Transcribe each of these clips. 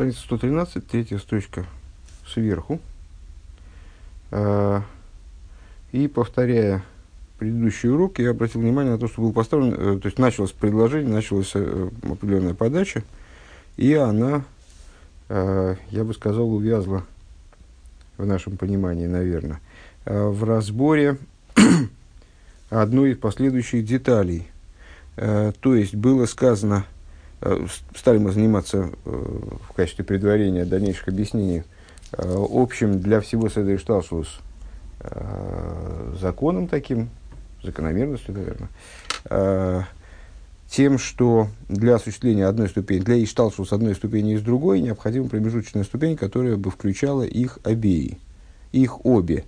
Страница 113, третья строчка сверху. А, и повторяя предыдущий урок, я обратил внимание на то, что был поставлен, э, то есть началось предложение, началась э, определенная подача, и она, э, я бы сказал, увязла в нашем понимании, наверное, в разборе одной из последующих деталей. То есть было сказано, стали мы заниматься в качестве предварения дальнейших объяснений общим для всего Седри Шталшус законом таким, закономерностью, наверное, э, тем, что для осуществления одной ступени, для Ишталшу с одной ступени и с другой, необходима промежуточная ступень, которая бы включала их обеи, их обе.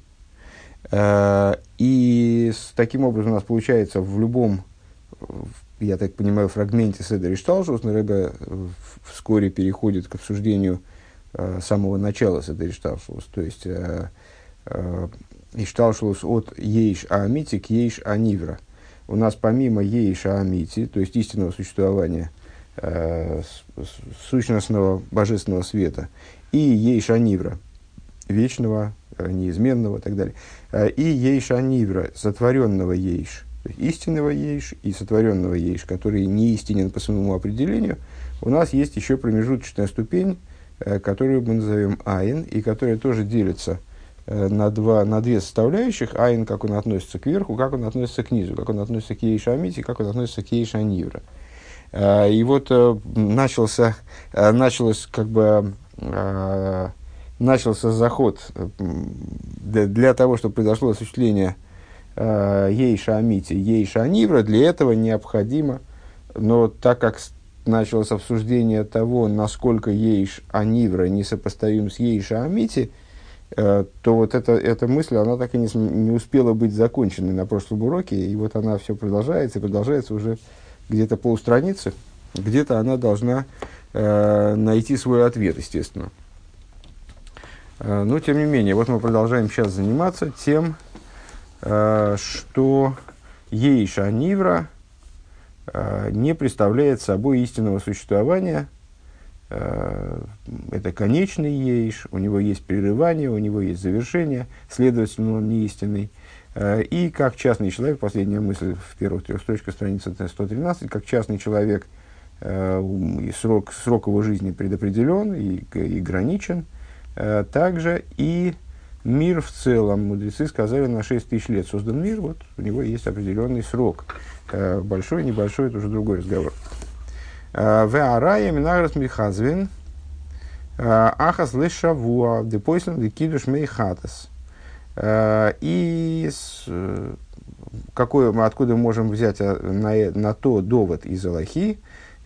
Э, и таким образом у нас получается в любом, я так понимаю, фрагменте Седер Ишталшус, Рэбе вскоре переходит к обсуждению э, самого начала Седер Ишталшус, то есть Ишталшулус от Ейш Аамити к Ейш Анивра. У нас помимо Ейш Аамити, то есть истинного существования, э, сущностного божественного света, и Ейш Анивра, вечного, э, неизменного и так далее, э, и Ейш Анивра, сотворенного Ейш, истинного Ейш и сотворенного Ейш, который не истинен по своему определению, у нас есть еще промежуточная ступень, э, которую мы назовем Айн, и которая тоже делится – Э, на, два, на две составляющих, айн, как он относится к верху, как он относится к низу, как он относится к Ейша Амити, как он относится к Ейша Нивра. Э, и вот начался, началось как бы начался заход для того, чтобы произошло осуществление Ейша Амити, Ейша Нивра, для этого необходимо, но так как началось обсуждение того, насколько Ейш Анивра несопоставим с Ейша Амити, Э, то вот эта, эта мысль, она так и не, не успела быть законченной на прошлом уроке, и вот она все продолжается, и продолжается уже где-то полстраницы, где-то она должна э, найти свой ответ, естественно. Э, но, тем не менее, вот мы продолжаем сейчас заниматься тем, э, что Ейша Нивра э, не представляет собой истинного существования – Э, это конечный ейш, у него есть прерывание, у него есть завершение, следовательно, он не истинный. Э, и как частный человек, последняя мысль в первых трех строчках страницы 113, как частный человек, э, срок, срок его жизни предопределен и, и граничен, также и мир в целом. Мудрецы сказали, на 6 тысяч лет создан мир, вот у него есть определенный срок. Большой, небольшой, это уже другой разговор. В арая минаграс михазвин ахас лешавуа депойслен декидуш мейхатас. И какой, откуда мы можем взять на, на то довод из Аллахи,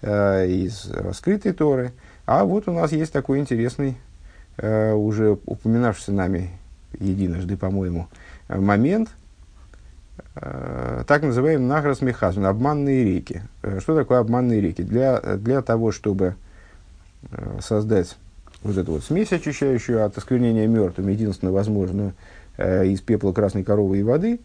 из раскрытой Торы. А вот у нас есть такой интересный, уже упоминавшийся нами единожды, по-моему, момент – Э, так называемый Нахрас Михазун, обманные реки. Э, что такое обманные реки? Для, для того, чтобы э, создать вот эту вот смесь очищающую от осквернения мертвым, единственно возможную из пепла красной коровы и воды,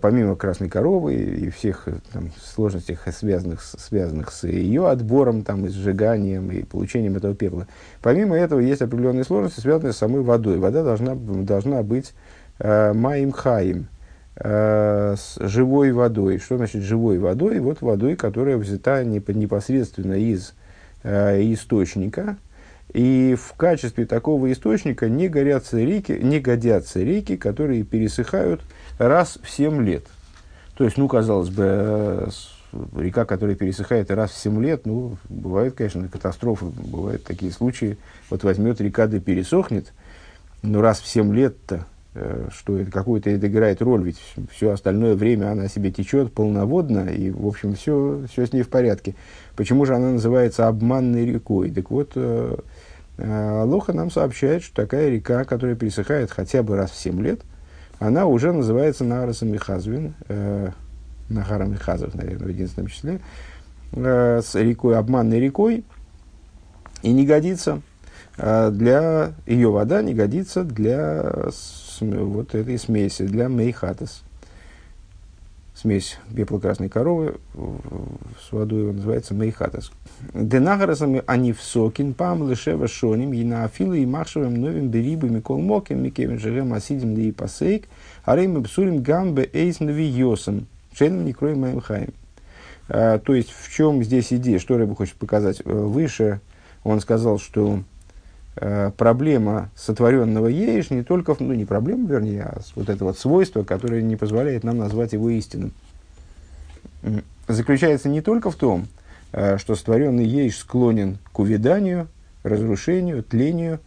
помимо красной коровы и всех там, сложностей, связанных, связанных с ее отбором, там, и сжиганием, и получением этого пепла. Помимо этого есть определенные сложности, связанные с самой водой. Вода должна, должна быть э, маим хаим, Э, с живой водой. Что значит живой водой? Вот водой, которая взята непосредственно из э, источника. И в качестве такого источника не, горятся реки, не годятся реки, которые пересыхают раз в 7 лет. То есть, ну, казалось бы, э, река, которая пересыхает раз в 7 лет, ну, бывают, конечно, катастрофы, бывают такие случаи. Вот возьмет река да пересохнет, но раз в 7 лет-то Э, что это какую-то это играет роль, ведь все остальное время она себе течет полноводно, и, в общем, все, все с ней в порядке. Почему же она называется обманной рекой? Так вот, э, Лоха нам сообщает, что такая река, которая пересыхает хотя бы раз в 7 лет, она уже называется Нарасом Михазвин, э, Нахаром Михазов, наверное, в единственном числе, э, с рекой, обманной рекой, и не годится э, для ее вода не годится для вот этой смеси, для мейхатас. Смесь пепла красной коровы с водой, его называется мейхатас. Денагарасами они в сокин, пам, лешева шоним, и на афилу и махшевым новым берибами колмоким, микевин жерем асидим ли и пасейк, а рейм псурим гамбе эйс навиосом, шеном не кроем моим хаем. А, то есть, в чем здесь идея, что Рэба хочет показать? Выше он сказал, что Э, проблема сотворенного еиш не только, ну не проблема, вернее, а вот это вот свойство, которое не позволяет нам назвать его истинным, заключается не только в том, э, что сотворенный еиш склонен к увяданию, разрушению, тлению,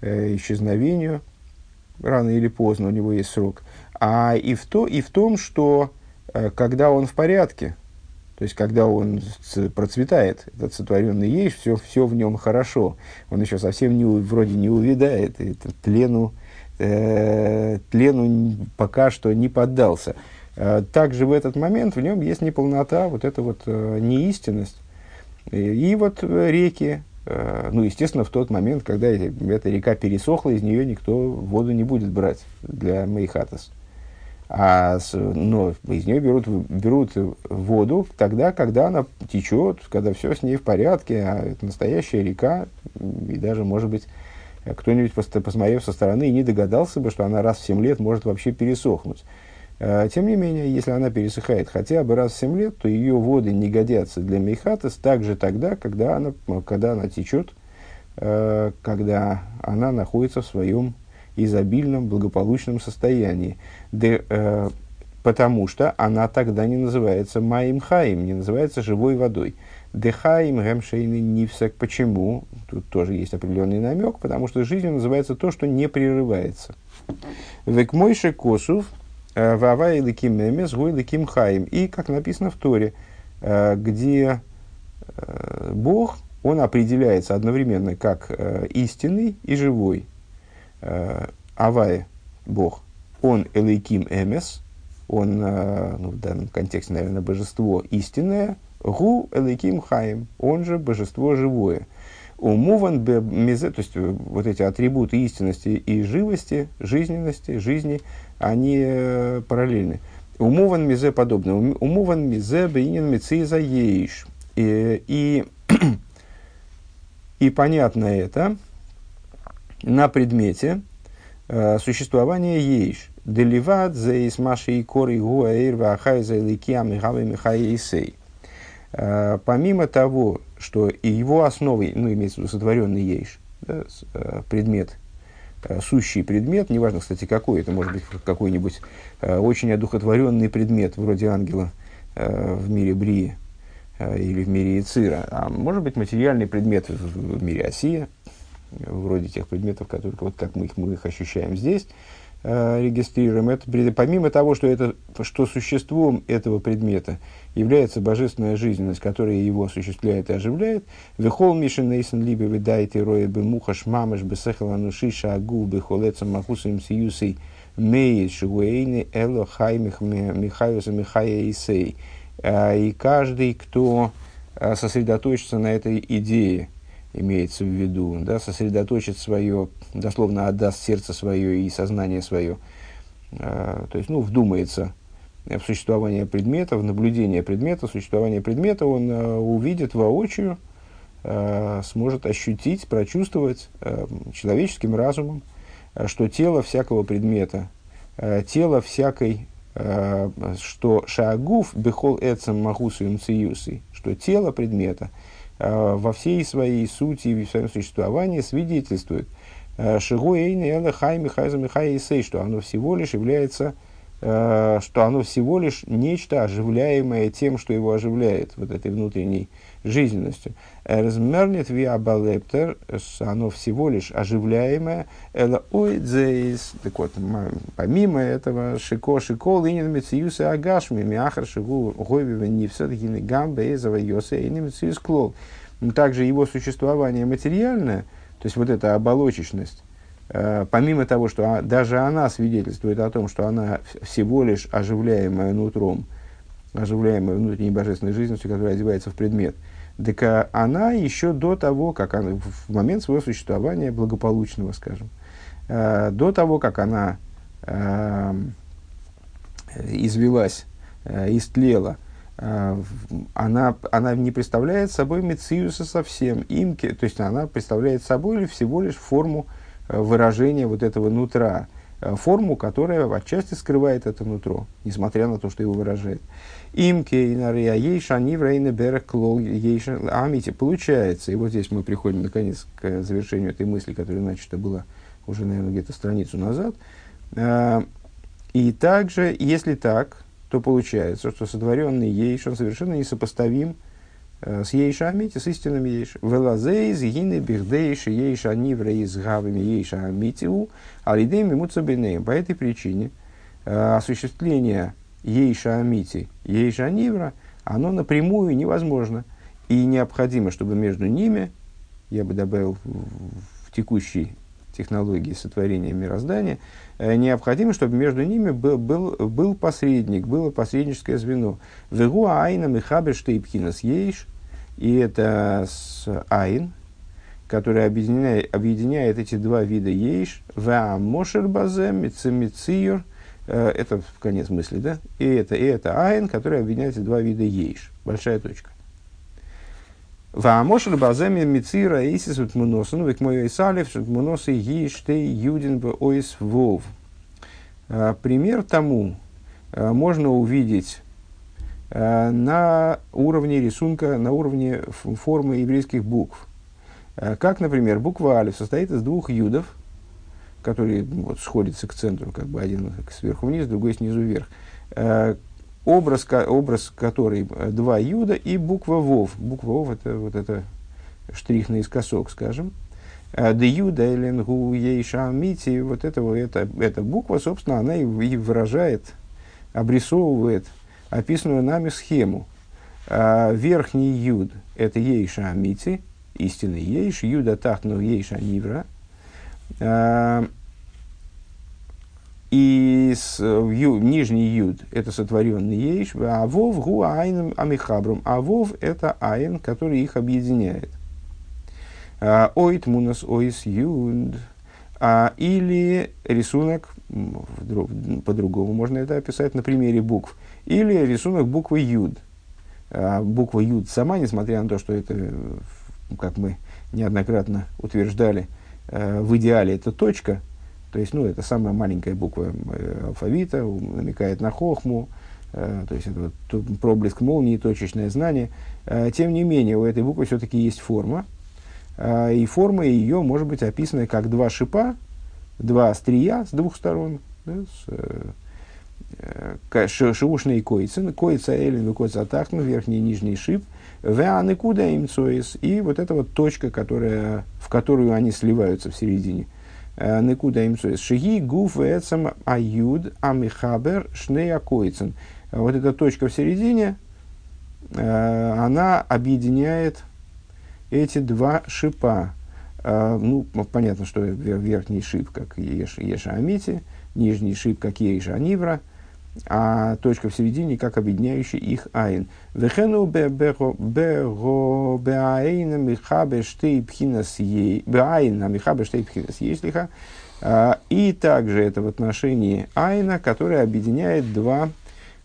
э, исчезновению, рано или поздно у него есть срок, а и в, то, и в том, что когда он в порядке, то есть, когда он процветает, этот сотворенный есть, все, все в нем хорошо. Он еще совсем не, вроде не увядает, и тлену, э, тлену пока что не поддался. Э, также в этот момент в нем есть неполнота, вот эта вот э, неистинность. И, и вот реки, э, ну, естественно, в тот момент, когда эта река пересохла, из нее никто воду не будет брать для Мейхатас. А но из нее берут, берут воду тогда, когда она течет, когда все с ней в порядке, а это настоящая река, и даже, может быть, кто-нибудь, посмотрев со стороны, не догадался бы, что она раз в 7 лет может вообще пересохнуть. А, тем не менее, если она пересыхает хотя бы раз в 7 лет, то ее воды не годятся для мейхатес также тогда, когда она, когда она течет, а, когда она находится в своем изобильном, благополучном состоянии. Де, э, потому что она тогда не называется Маим Хаим, не называется живой водой. Дехаим Гемшейны Нивсак. Почему? Тут тоже есть определенный намек, потому что жизнь называется то, что не прерывается. Векмойше Косов, э, Вавай Ликим Эмес, Гой Ликим Хаим. И, как написано в Торе, э, где э, Бог, он определяется одновременно как истинный и живой Авае, Бог, он Элейким Эмес, он, э, ну, в данном контексте, наверное, божество истинное, Гу Элейким Хаим, он же божество живое. Умован мезе, то есть э, вот эти атрибуты истинности и живости, жизненности, жизни, они э, параллельны. Умован мизе подобно. Умован мизе бейнин мециза еиш. И, и, и понятно это, на предмете э, существования ейш. Деливат за исмаши и коры гуаир вахай за ликиам и гавы михай э, Помимо того, что и его основой, ну, имеется в виду сотворенный ейш, да, э, предмет, э, сущий предмет, неважно, кстати, какой, это может быть какой-нибудь очень одухотворенный предмет, вроде ангела в мире Брии или в мире Ицира, а может быть материальный предмет в мире Осия, вроде тех предметов, которые, вот как мы их, мы их ощущаем здесь, э, регистрируем. Это, помимо того, что, это, что существом этого предмета является божественная жизненность, которая его осуществляет и оживляет, «Вехол мишен нейсен либе выдайте роя бы мухаш мамаш бы сехалануши шагу бы холецам махусам сиюсей меет шигуэйны эло хаймих михайоса михая исей». Э, и каждый, кто э, сосредоточится на этой идее – имеется в виду, да, сосредоточит свое, дословно отдаст сердце свое и сознание свое, э, то есть, ну, вдумается в существование предмета, в наблюдение предмета, существование предмета, он э, увидит воочию, э, сможет ощутить, прочувствовать э, человеческим разумом, что тело всякого предмета, э, тело всякой, э, что шагуф бехол эцем магусу им что тело предмета – во всей своей сути и в своем существовании свидетельствует э, что оно всего лишь является, э, что оно всего лишь нечто оживляемое тем, что его оживляет, вот этой внутренней жизненностью. Размернет виабалептер, оно всего лишь оживляемое. Эла ойдзейс. Так вот, помимо этого, шико шико линин мециюс и агашми, миахар шигу гойвива нивсад гинегам бейзова йосе и мециюс клол. Также его существование материальное, то есть вот эта оболочечность, э, помимо того, что а, даже она свидетельствует о том, что она всего лишь оживляемая нутром, оживляемая внутренней божественной жизнью, которая одевается в предмет – так а она еще до того, как она, в момент своего существования благополучного, скажем, э, до того, как она э, извелась истлела, она, она не представляет собой мециуса совсем, имки, то есть она представляет собой всего лишь форму выражения вот этого нутра, форму, которая отчасти скрывает это нутро, несмотря на то, что его выражает. Имке инария ейша ниврейна береклол ейша амити. Получается, и вот здесь мы приходим наконец к завершению этой мысли, которая начата была уже, наверное, где-то страницу назад. А, и также, если так, то получается, что сотворенный ейш, он совершенно несопоставим э, с ейша амити, с истинным ейш. Велазейз, гины, бихдейши, ейша нивра из гавами ейша амитиу, алидейми муцабинеем. По этой причине э, осуществление ейша амити, ейша нивра, оно напрямую невозможно. И необходимо, чтобы между ними, я бы добавил в текущей технологии сотворения мироздания, э, необходимо, чтобы между ними был, был, был посредник, было посредническое звено. Вегу айна михабе штейпхинас ейш, и это с айн, который объединяет, объединяет эти два вида ейш, ва мошер базе, мицемициюр, Э, это в конец мысли, да? И это, и это айн, который объединяется два вида ейш. Большая точка. Ваамошер баземи мицира исис от муносен, век мой исалев, от муносы ейштей юдин в ойс вов. Э, пример тому э, можно увидеть на уровне рисунка, на уровне формы еврейских букв. Как, например, буква Алиф состоит из двух юдов – который вот, сходится к центру, как бы один сверху вниз, другой снизу вверх. Э, образ, образ который э, два юда и буква вов. Буква вов это вот это штрих наискосок, скажем. Э, Де юда эленгу ейша мити, вот это, это, эта буква, собственно, она и выражает, обрисовывает описанную нами схему. Верхний юд – это ейша мити, истинный ейш, юда тахну ейша нивра – и с, ю, нижний юд – это сотворенный ейш, а вов гу айном амихабрум. А вов – это айн, который их объединяет. А, ойт мунас ойс юд. А, или рисунок, по-другому можно это описать на примере букв, или рисунок буквы юд. А, буква юд сама, несмотря на то, что это, как мы неоднократно утверждали, э, в идеале это точка – то есть, ну, это самая маленькая буква э, алфавита, намекает на хохму, э, то есть, это вот проблеск молнии, точечное знание. Тем не менее, у этой буквы все-таки есть форма, и форма ее может быть описана как два шипа, два острия с двух сторон, да, с, шиушные койцы, койца эллин, койца атахну, верхний и нижний шип, веаны куда им и вот эта вот точка, которая, в которую они сливаются в середине. Э, Некуда им Шиги гуф эцам аюд амихабер шнея койцен. Вот эта точка в середине, э, она объединяет эти два шипа. Э, ну, понятно, что верхний шип, как Еша Амити, нижний шип, как Еша Анивра – а точка в середине, как объединяющий их айн. Вехену беаэйна михабе штей пхинас ей, беаэйна михабе штей пхинас еслиха. А, и также это в отношении айна, который объединяет два,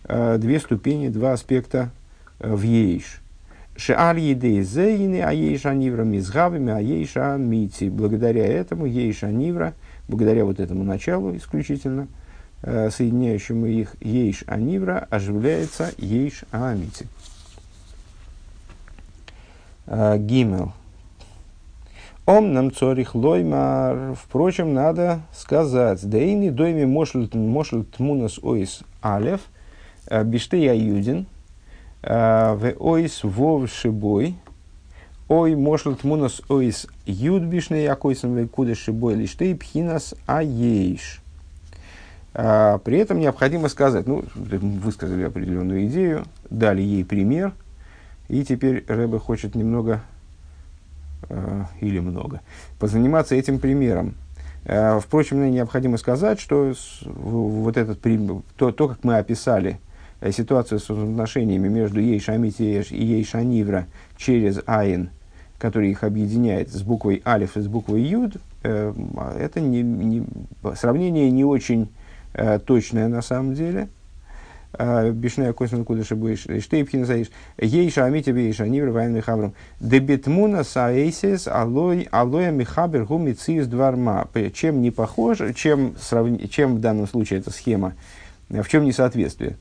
а, две ступени, два аспекта а, в ейш. Шеаль едей зейны, а ейша нивра мизгавами, а ейша мити. Благодаря этому ейша нивра, благодаря вот этому началу исключительно – соединяющему их ейш анивра, оживляется ейш аамити. Э, гимел. Ом нам цорих лоймар. Впрочем, надо сказать. Дейни дойми мошлют тмунас ойс алев. Э, Бишты аюдин. В ойс вов шибой. Ой мошлют тмунас ойс юд бишны якойсом векуда шибой лишты пхинас аейш. А, при этом необходимо сказать, ну, высказали определенную идею, дали ей пример, и теперь Рэбе хочет немного э, или много позаниматься этим примером. Э, впрочем, необходимо сказать, что вот этот то, то, как мы описали э, ситуацию с отношениями между ей Шамити и ей Шанивра через Айн, который их объединяет с буквой Алиф и с буквой Юд, э, это не, не, сравнение не очень точная на самом деле. Бишная космос кудыша будешь, штейпхин заиш. Ейша амити бейша, нивр вайн михабрам. Дебетмуна саэйсис алоя михабер гумициус дварма. Чем не похоже, чем, сравни, чем в данном случае эта схема, в чем несоответствие?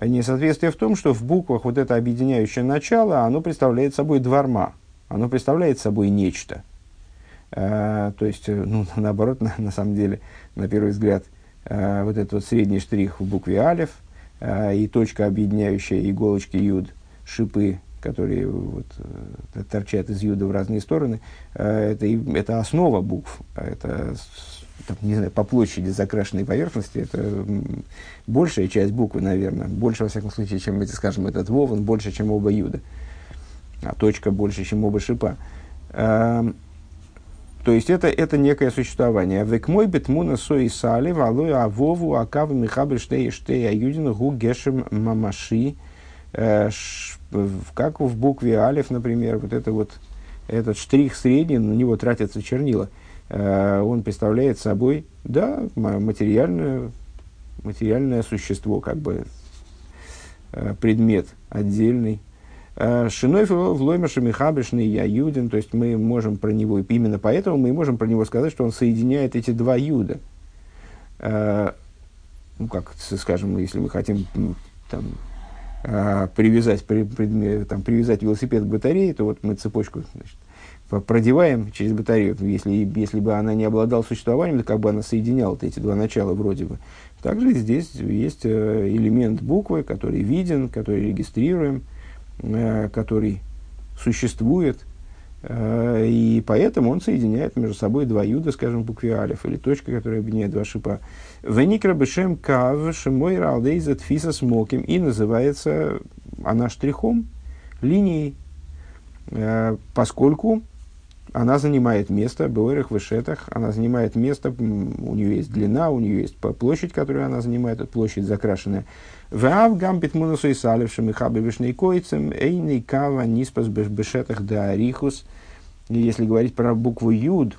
Несоответствие в том, что в буквах вот это объединяющее начало, оно представляет собой дварма. Оно представляет собой нечто. то есть, ну, наоборот, на, на самом деле, на первый взгляд, вот этот вот средний штрих в букве алиф – а, и точка, объединяющая иголочки юд, шипы, которые вот, э, торчат из юда в разные стороны, а, это, это основа букв. Это, там, не знаю, по площади закрашенной поверхности, это большая часть буквы, наверное, больше, во всяком случае, чем, эти, скажем, этот вован, больше, чем оба юда, а точка больше, чем оба шипа. То есть это, это некое существование. Век мой бетмуна сои сали, валой авову, акав михабр штей штей аюдин гу гешем мамаши. Э, как в букве алиф, например, вот это вот, этот штрих средний, на него тратятся чернила. Э, он представляет собой, да, материальное, материальное существо, как бы э, предмет отдельный, Э, Шиной в лоймерше Михабишный я юдин, то есть мы можем про него, именно поэтому мы можем про него сказать, что он соединяет эти два юда. Э, ну, как, скажем, если мы хотим там, э, привязать, предмет, там, привязать велосипед к батарее, то вот мы цепочку значит, продеваем через батарею. Если, если бы она не обладала существованием, то как бы она соединяла эти два начала вроде бы. Также здесь есть элемент буквы, который виден, который регистрируем – который существует, э, и поэтому он соединяет между собой два юда, скажем, букве алиф, или точка, которая объединяет два шипа. Веникра бешем кав шимой ралдейза тфиса смоким, и называется она штрихом, линией, э, поскольку она занимает место, в вышетах, она занимает место, у нее есть длина, у нее есть площадь, которую она занимает, площадь закрашенная, Вав гамбит мунусу и салевшим и хаби вишней койцем, эйный кава ниспас бешетах да арихус. Если говорить про букву Юд,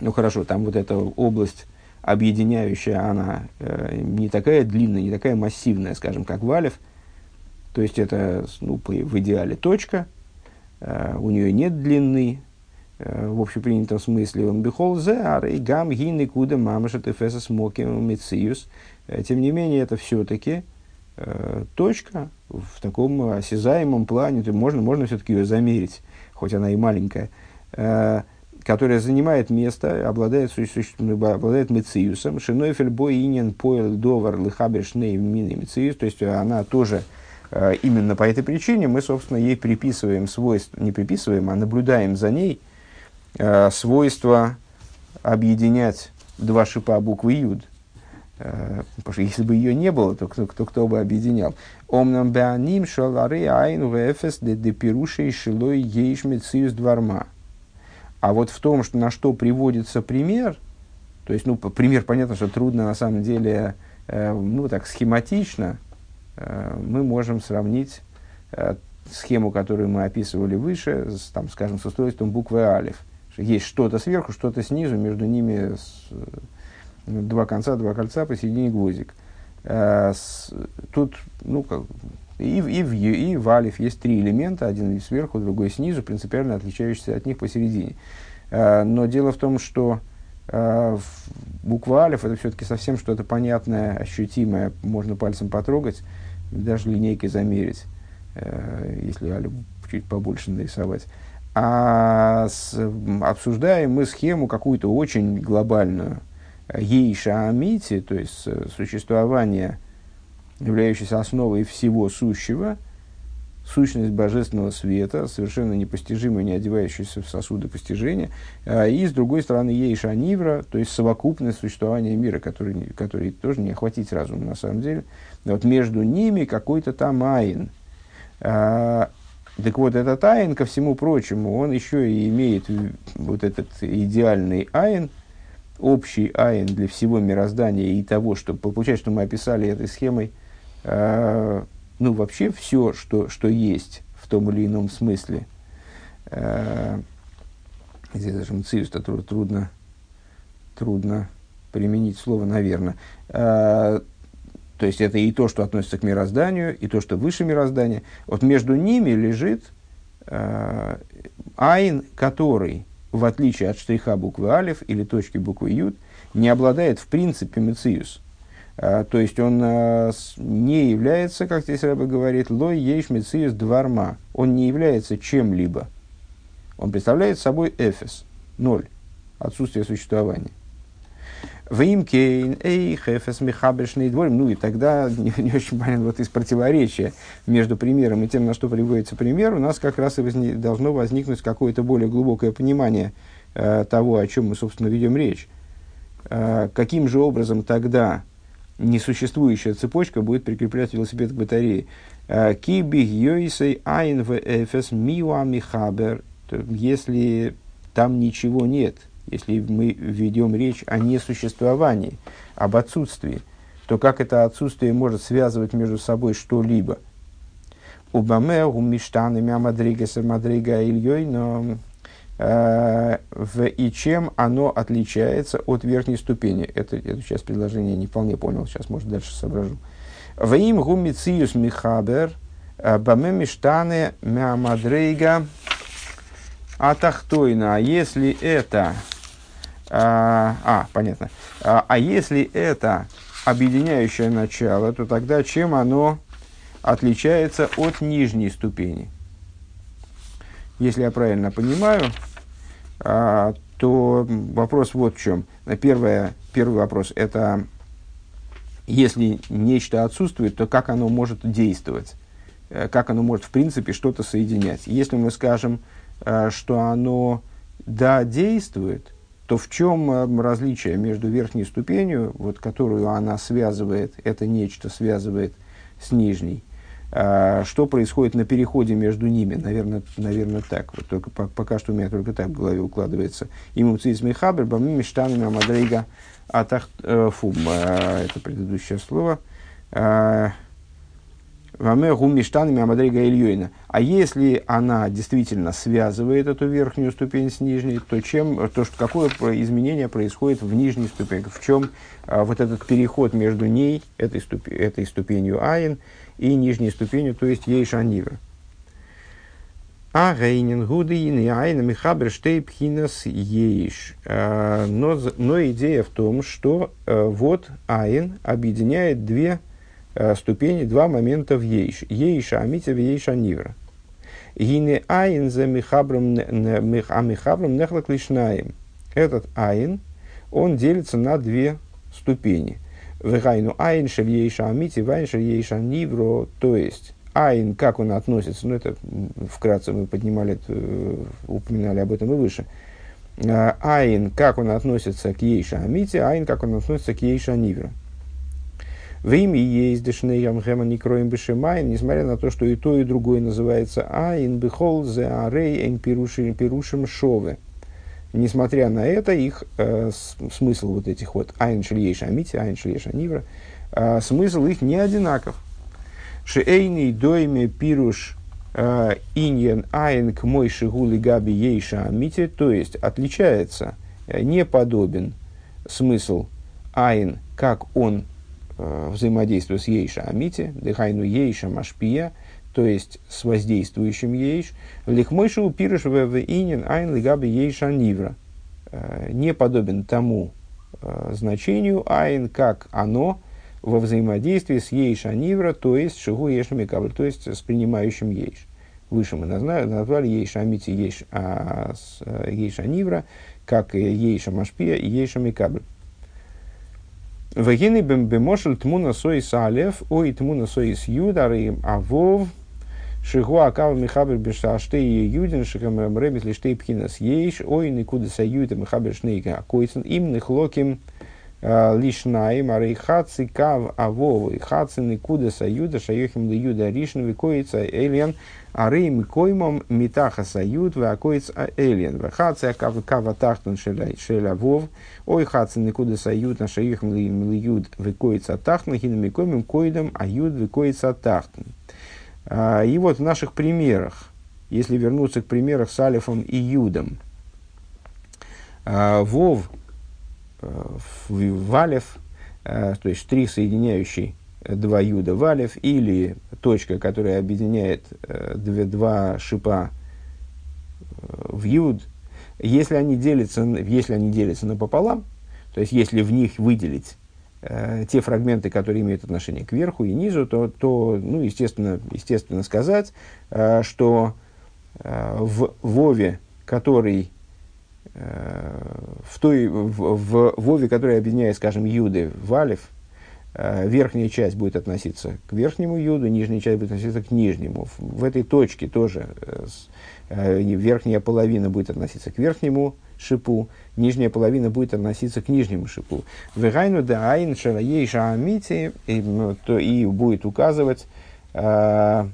ну хорошо, там вот эта область объединяющая, она э, не такая длинная, не такая массивная, скажем, как Валев. То есть это ну, в идеале точка, э, у нее нет длины, в общепринятом смысле. Он бихол зе, ар гам гины куда мамаша тефеса смоким мициюс. Э, тем не менее, это все-таки э, точка в таком осязаемом плане, то можно, можно все-таки ее замерить, хоть она и маленькая, э, которая занимает место, обладает, обладает мециусом, шинойфель бой инин поэл довар лихабер шней мини мециус, то есть она тоже э, именно по этой причине мы, собственно, ей приписываем свойства, не приписываем, а наблюдаем за ней э, свойства объединять два шипа буквы Юд. Э, потому что если бы ее не было, то кто, кто, кто бы объединял? Омнам беаним шалары айн вэфэс де депирушей шилой ейш мециус дварма. А вот в том, что, на что приводится пример, то есть, ну, пример, понятно, что трудно на самом деле, э, ну, так, схематично, э, мы можем сравнить э, схему, которую мы описывали выше, с, там, скажем, с устройством буквы алиф. Есть что-то сверху, что-то снизу, между ними с, два конца, два кольца, посередине гвоздик. А, тут, ну, как, и, и, в, и в алиф есть три элемента, один сверху, другой снизу, принципиально отличающиеся от них посередине. А, но дело в том, что а, буква алиф это все-таки совсем что-то понятное, ощутимое, можно пальцем потрогать, даже линейкой замерить, если алиф чуть побольше нарисовать. А с, обсуждаем мы схему какую-то очень глобальную, ейша амити, то есть э, существование, являющееся основой всего сущего, сущность божественного света, совершенно непостижимая, не одевающаяся в сосуды постижения, а, и, с другой стороны, ейша нивра, то есть совокупность существования мира, который, который тоже не охватить разум на самом деле. Вот между ними какой-то там айн. А, так вот, этот айн, ко всему прочему, он еще и имеет вот этот идеальный айн – общий айн для всего мироздания и того, что получается, что мы описали этой схемой, э, ну, вообще все, что, что есть в том или ином смысле. Э, здесь даже мциус трудно, трудно применить слово, наверное. Э, то есть это и то, что относится к мирозданию, и то, что выше мироздания. Вот между ними лежит э, айн, который, в отличие от штриха буквы алиф или точки буквы ют, не обладает в принципе мециус. Э, то есть он э, не является, как здесь Рэба говорит, лой ейш мециус дварма. Он не является чем-либо. Он представляет собой эфес, ноль, отсутствие существования. Вимкейн, эй, хефес, михабешный дворим. Ну и тогда не, не очень понятно вот из противоречия между примером и тем, на что приводится пример, у нас как раз и возник, должно возникнуть какое-то более глубокое понимание э, того, о чем мы, собственно, ведем речь. Э, каким же образом тогда несуществующая цепочка будет прикреплять велосипед к батарее? Э, Киби йойсей айн в эфес миуа михабер. Если там ничего нет – если мы ведем речь о несуществовании, об отсутствии, то как это отсутствие может связывать между собой что-либо? Убаме, умиштанами, амадрига, самадрига, ильей, но э, в, и чем оно отличается от верхней ступени. Это, эту часть предложения не вполне понял, сейчас, может, дальше соображу. В им гумициус михабер, э, баме миштаны мямадрейга атахтойна. А если это а, а, понятно. А, а если это объединяющее начало, то тогда чем оно отличается от нижней ступени? Если я правильно понимаю, а, то вопрос вот в чем. Первое, первый вопрос – это если нечто отсутствует, то как оно может действовать? Э, как оно может, в принципе, что-то соединять? Если мы скажем, э, что оно да, действует – то в чем э, различие между верхней ступенью, вот, которую она связывает, это нечто связывает с нижней, а, что происходит на переходе между ними, наверное, наверное так, вот только по, пока что у меня только так в голове укладывается. Имам Цизм и Хабр, Бамими Штанами Амадрейга Атах э, это предыдущее слово. А, если она действительно связывает эту верхнюю ступень с нижней, то, чем, то что, какое изменение происходит в нижней ступени? В чем а, вот этот переход между ней, этой, ступи, этой ступенью Айн, и нижней ступенью, то есть Ейшанивер? А гейнин гудин и айна михабер штейпхинас ейш. А, но, но идея в том, что а, вот айн объединяет две Э, ступени, два момента в יש. יש האמיתי יש הנברא. הנה אין זה המחברם נחלק לשניים. Этот אין, он делится на две ступени. והיינו אין של יש האמיתי, ואין של יש הנברא. То есть, אין, как он относится, ну это вкратце мы поднимали, э, упоминали об этом и выше. Э, אין, как он относится к יש האמיתי, אין, как он относится к יש הנברא. В имя есть дешнеям гема не кроем бешемайн, несмотря на то, что и то, и другое называется айн бихол зе арей эн пирушим шове. Несмотря на это, их э, смысл вот этих вот айн шельеш амити, айн шельеш анивра, э, смысл их не одинаков. Шеэйный дойме пируш э, иньен айн к мой шигули габи ейша амити, то есть отличается, э, не подобен смысл айн, как он э, взаимодействию с Ейша Амити, дыхайну Ейша Машпия, то есть с воздействующим Ейш, лихмойшу пирыш инин айн лигаби Ейша Нивра, э, не подобен тому э, значению айн, как оно во взаимодействии с Ейша Нивра, то есть Шигу Ейша Микабль, то есть с принимающим Ейш. Выше мы назвали Ейша Амити Ейш, а, Ейша Нивра, как Ейша Машпия и Ейша Микабль. Вагины бемошель тмуна соис алев, ой тмуна соис юдар, авов, шигу акав михабер бешаштей юдин, шикам рэбис лиштей пхинас ейш, ой никуда саюта михабер шнейка акойцен, им нихлоким лишнаим, арей хаци кав авов, и хаци никуда саюта, шайохим ли юда ришн, викоица эльян, арей микоймом митаха сают, вакоиц эльян, вахаци кав кава тахтун шель авов, Ой, хаца никуда сают на шаих млиюд выкоится тахтан, хинамикомим коидом аюд выкоится тахтан. А, и вот в наших примерах, если вернуться к примерах с Алифом и Юдом, а, Вов, э, в Алиф, э, то есть штрих, соединяющий два юда валев, или точка, которая объединяет э, две, два шипа в юд, если они делятся, если они делятся напополам, то есть если в них выделить э, те фрагменты, которые имеют отношение к верху и низу, то, то ну, естественно, естественно сказать, э, что э, в Вове, который э, в той в, в Вове, который объединяет, скажем, Юды, Валев, э, верхняя часть будет относиться к верхнему Юду, нижняя часть будет относиться к нижнему. В, этой точке тоже э, Э, верхняя половина будет относиться к верхнему шипу, нижняя половина будет относиться к нижнему шипу. Вегайну да айн шараейша амити, ну, и будет указывать, э,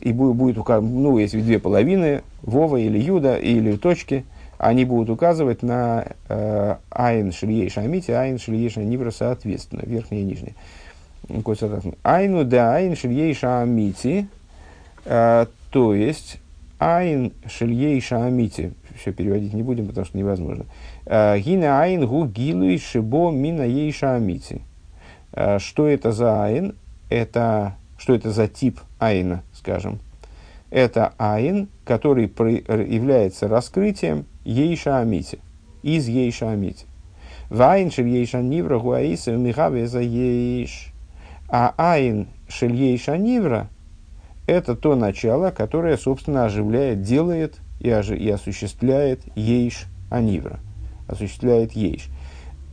и будет указывать, ну, если две половины, Вова или Юда, или точки, они будут указывать на э, айн шильейша амити, айн шильейша нивра соответственно, верхняя и нижняя. Айну да айн шильейша амити, а, то есть, айн шельей шаамити, все переводить не будем, потому что невозможно. А, гина айн гу гилуй шибо мина ей шаамити. А, что это за айн? Это, что это за тип айна, скажем? Это айн, который является раскрытием ейша амити, из ейша амити. Вайн шель ейша нивра гуаиса михаве за ейш. А айн шель ейша нивра – это то начало, которое, собственно, оживляет, делает и, ожи, и осуществляет ейш анивра, осуществляет ейш.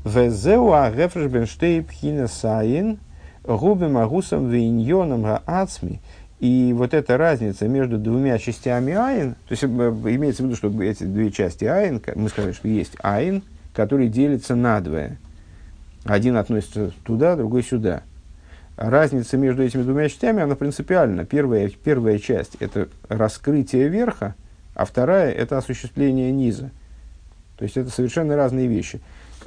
Везеу агефреш бенштейп хинесаин губим агусом виньоном гаацми. И вот эта разница между двумя частями айн, то есть э, имеется в виду, что эти две части айн, мы сказали, что есть айн, который делится надвое. Один относится туда, другой сюда разница между этими двумя частями, она принципиальна. Первая, первая часть – это раскрытие верха, а вторая – это осуществление низа. То есть, это совершенно разные вещи.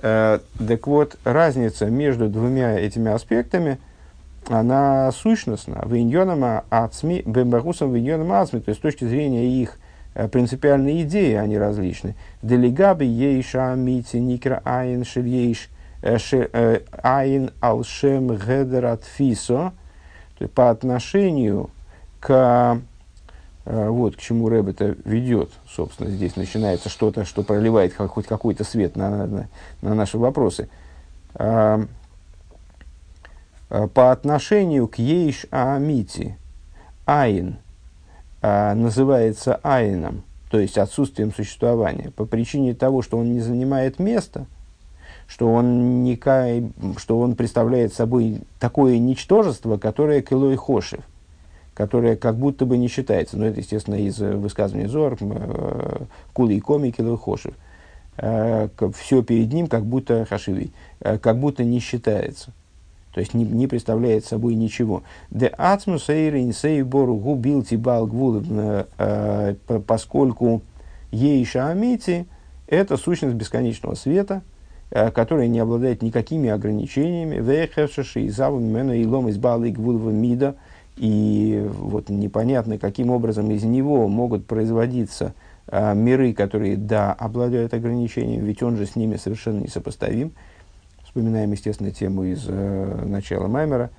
Э, так вот, разница между двумя этими аспектами, она сущностна. Виньоном ацми, бембарусом виньоном ацми, то есть, с точки зрения их э, принципиальной идеи, они различны. Делигаби ейша мити никра айн шельейш Э, э, айн алшем гедер фисо, по отношению к вот к чему Рэб это ведет, собственно, здесь начинается что-то, что проливает хоть какой-то свет на, на, на наши вопросы. По отношению к Ейш Аамити, Айн называется Айном, то есть отсутствием существования, по причине того, что он не занимает места – что он, не, что он представляет собой такое ничтожество, которое Килой Хошев, которое как будто бы не считается. Но это, естественно, из высказывания Зор, э, Кули и Коми Килой Хошев. Э, Все перед ним как будто Хашиви, э, как будто не считается. То есть не, не представляет собой ничего. Де ацмус сейбору губил тибал поскольку ейша амити – это сущность бесконечного света – Э, которая не обладает никакими ограничениями, и илом из мида, и вот непонятно, каким образом из него могут производиться миры, которые, да, обладают ограничениями, ведь он же с ними совершенно несопоставим. Вспоминаем, естественно, тему из э, начала Маймера,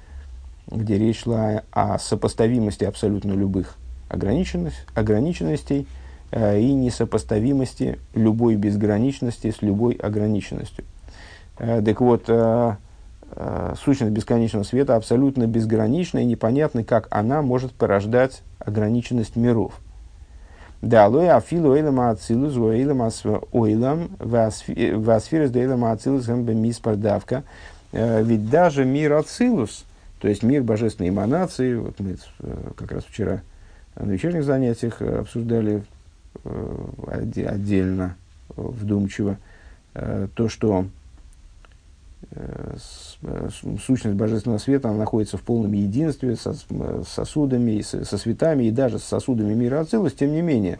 где речь шла о сопоставимости абсолютно любых ограниченность, ограниченностей – Э, и несопоставимости любой безграничности с любой ограниченностью. Э, так вот, э, сущность бесконечного света абсолютно безгранична и непонятно, как она может порождать ограниченность миров. Да, лоя афилу эйлам ацилус, эйлам ойлам, васфирис да эйлам ацилус мис пардавка. Ведь даже мир ацилус, то есть мир божественной эманации, вот мы как раз вчера на вечерних занятиях обсуждали Э, отдельно, вдумчиво, э, то, что сущность божественного света она находится в полном единстве со сосудами, со светами и даже с сосудами мира Ацилус, тем не менее,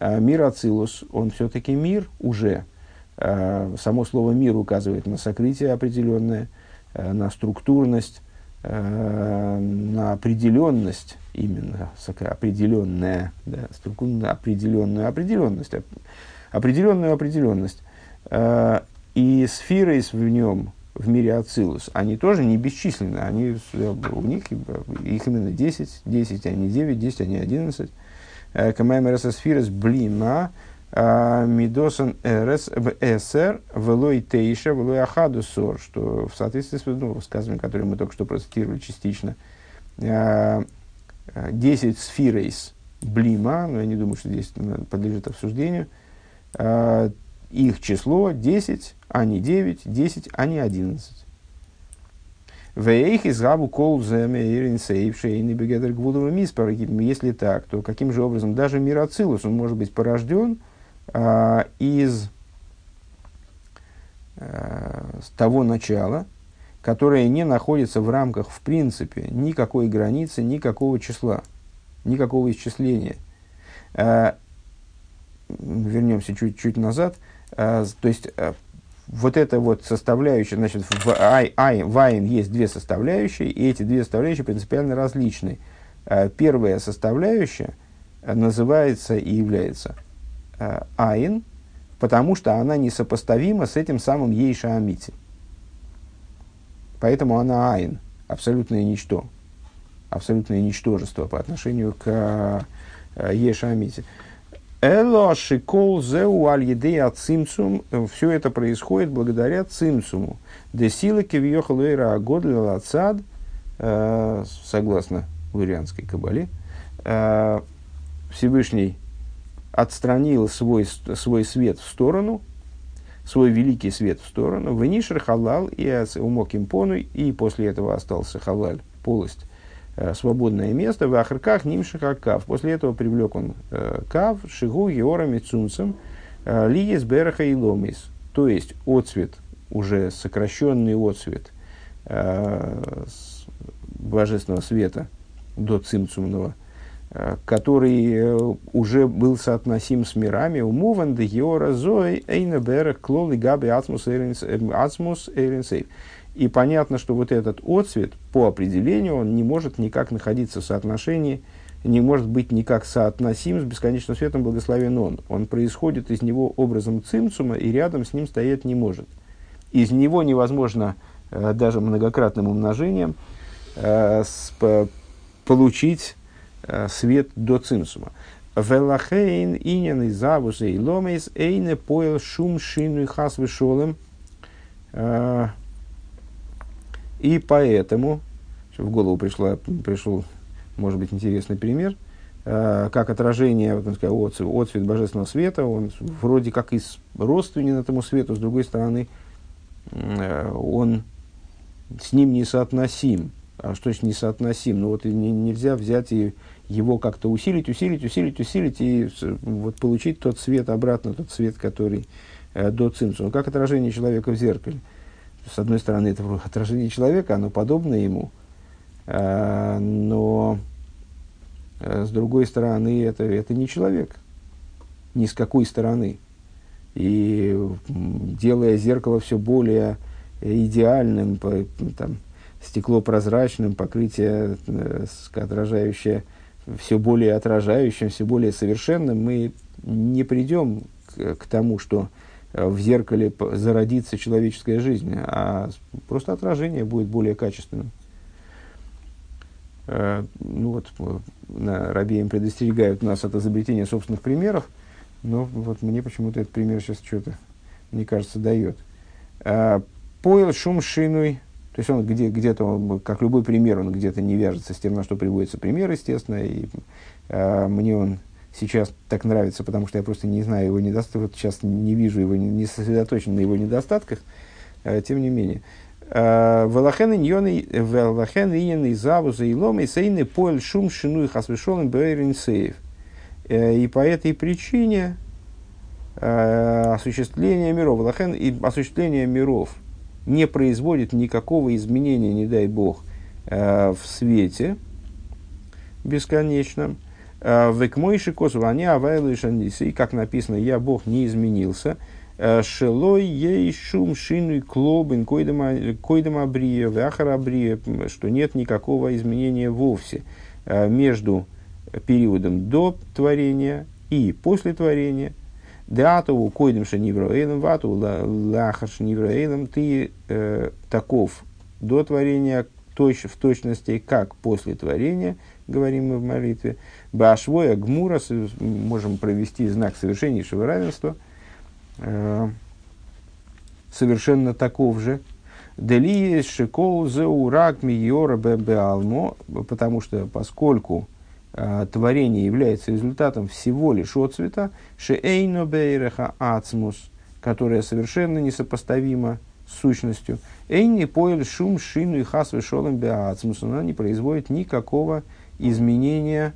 мир Ацилус, он все-таки мир уже. Само слово мир указывает на сокрытие определенное, на структурность, на определенность именно определенная, да, структурно определенную определенность, определенную определенность. Э, и сферой в нем в мире Ацилус, они тоже не бесчисленны. Они, у них их именно 10, 10, а не 9, 10, а не 11. Камаймер сфирос блима мидосан рс эсер велой тейша велой ахадусор, что в соответствии с ну, высказыванием, которое мы только что процитировали частично, 10 сфирейс блима, но я не думаю, что здесь подлежит обсуждению, их число 10, а не 9, 10, а не 11. Вейх из габу кол. Если так, то каким же образом даже мироцилус, он может быть порожден а, из а, того начала, которое не находится в рамках, в принципе, никакой границы, никакого числа, никакого исчисления. А, вернемся чуть-чуть назад. А, то есть, а, вот эта вот составляющая, значит, в, ай, ай, в айн есть две составляющие, и эти две составляющие принципиально различны. А, первая составляющая называется и является айн, потому что она несопоставима с этим самым ейша амити. Поэтому она айн, абсолютное ничто, абсолютное ничтожество по отношению к ейша амити. Эло шикол зеу аль едея цимцум. Все это происходит благодаря цимцуму. Де сила кивьехалуэра агодля лацад, э, согласно лурианской кабале, э, Всевышний отстранил свой, свой свет в сторону, свой великий свет в сторону, вынишер халал и умок импону, и после этого остался халаль, полость, свободное место, в ахрках нимшиха кав. После этого привлек он э, кав, шигу, геора, мицунцем, э, лиес, бераха и ломис. То есть, отцвет, уже сокращенный отцвет божественного света до цимцумного, который уже был соотносим с мирами, умуван де геора зои эйна берах клоли габи ацмус эринсейв. И понятно, что вот этот отцвет, по определению, он не может никак находиться в соотношении, не может быть никак соотносим с бесконечным светом благословен он. Он происходит из него образом цимцума и рядом с ним стоять не может. Из него невозможно э, даже многократным умножением э, с, получить э, свет до цимсума. Велахейн инин и завусы и ломейс эйне поел шум шину и хас вышолем. И поэтому, в голову пришла, пришел, может быть, интересный пример, э, как отражение, вот, сказать, отцвет, отцвет божественного света, он вроде как и родственен этому свету, с другой стороны, э, он с ним несоотносим. А что значит несоотносим? Ну вот не, нельзя взять и его как-то усилить, усилить, усилить, усилить и вот получить тот свет обратно, тот свет, который э, до цимсу. Как отражение человека в зеркале. Э, с одной стороны, это отражение человека, оно подобно ему, а, но а, с другой стороны, это, это не человек, ни с какой стороны. И делая зеркало все более идеальным, там, стекло прозрачным, покрытие э, отражающее, все более отражающим, все более совершенным, мы не придем к, к тому, что Э, в зеркале зародится человеческая жизнь, а просто отражение будет более качественным. Э, ну вот, на Рабеем предостерегают нас от изобретения собственных примеров, но вот мне почему-то этот пример сейчас что-то, мне кажется, дает. Э, Поил шум шинуй, то есть он где, где-то, он, как любой пример, он где-то не вяжется с тем, на что приводится пример, естественно, и э, мне он сейчас так нравится, потому что я просто не знаю его недостатков, вот сейчас не вижу его, не сосредоточен на его недостатках, э, тем не менее. Э, Велахен иньоны завуза и ломы сейны поэль шум шину и хасвешолым бэйрин сейв. Э, и по этой причине осуществление миров, Велахен и осуществление миров не производит никакого изменения, не дай бог, в свете бесконечном, Э, Векмойши косу, они и как написано, я Бог не изменился. Э, шелой ей шум шину клобин койдам абрия, вяхар абрия, что нет никакого изменения вовсе э, между периодом до творения и после творения. Деатову койдем шанивро эйлом, вату лахар шанивро эйлом, ты э, таков до творения точ, в точности, как после творения, говорим мы в молитве. Башвоя гмура, можем провести знак совершеннейшего равенства, э, совершенно таков же. Дели шикол зеурак миора беалмо, потому что поскольку э, творение является результатом всего лишь отцвета, шеэйно бейреха ацмус, которая совершенно несопоставима с сущностью. Эйни поэль шум шину и хас вешолем беацмус, она не производит никакого изменения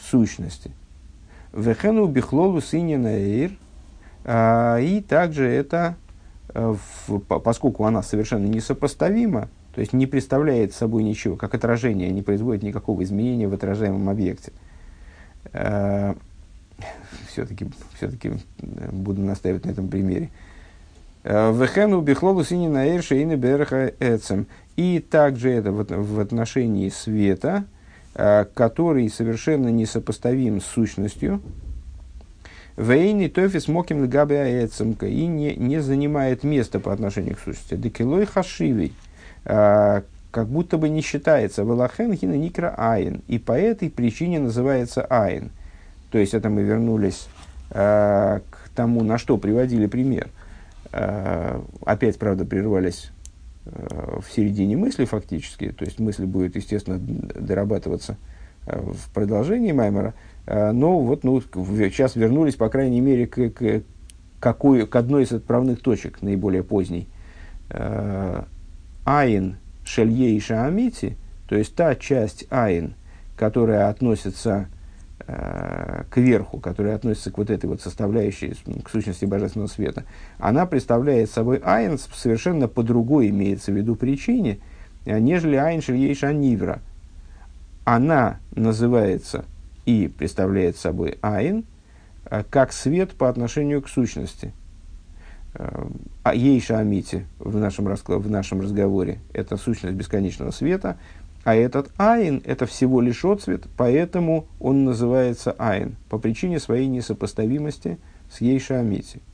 сущности. Вехену бихлолу синина эйр, а, и также это, э, поскольку она совершенно несопоставима, то есть не представляет собой ничего, как отражение, не производит никакого изменения в отражаемом объекте. Все-таки, э, все-таки э, буду настаивать на этом примере. Вехену бихлолу сини наэр шейны берха эцем. И также это в отношении света, который совершенно несопоставим с сущностью, Вейни тофис моким лгабе аэцемка и не, не занимает места по отношению к сущности. Декилой хашивей, как будто бы не считается. Велахен хина никра айн. И по этой причине называется айн. То есть это мы вернулись к тому, на что приводили пример. Опять, правда, прервались в середине мысли фактически. То есть мысль будет, естественно, дорабатываться в продолжении Маймера. Э, но вот ну, сейчас вернулись, по крайней мере, к, к, какой, к одной из отправных точек, наиболее поздней. Э, айн шелье и шаамити, то есть та часть айн, которая относится э, к верху, которая относится к вот этой вот составляющей, к сущности божественного света, она представляет собой אין совершенно по другой, имеется в виду причине, нежели אין של יש הנברא. Она называется и представляет собой אין, э, как свет по отношению к сущности. Э, а יש האמיתי в нашем, в нашем разговоре – это сущность бесконечного света, а этот אין – это всего лишь отцвет, поэтому он называется אין, по причине своей несопоставимости с ейша амити –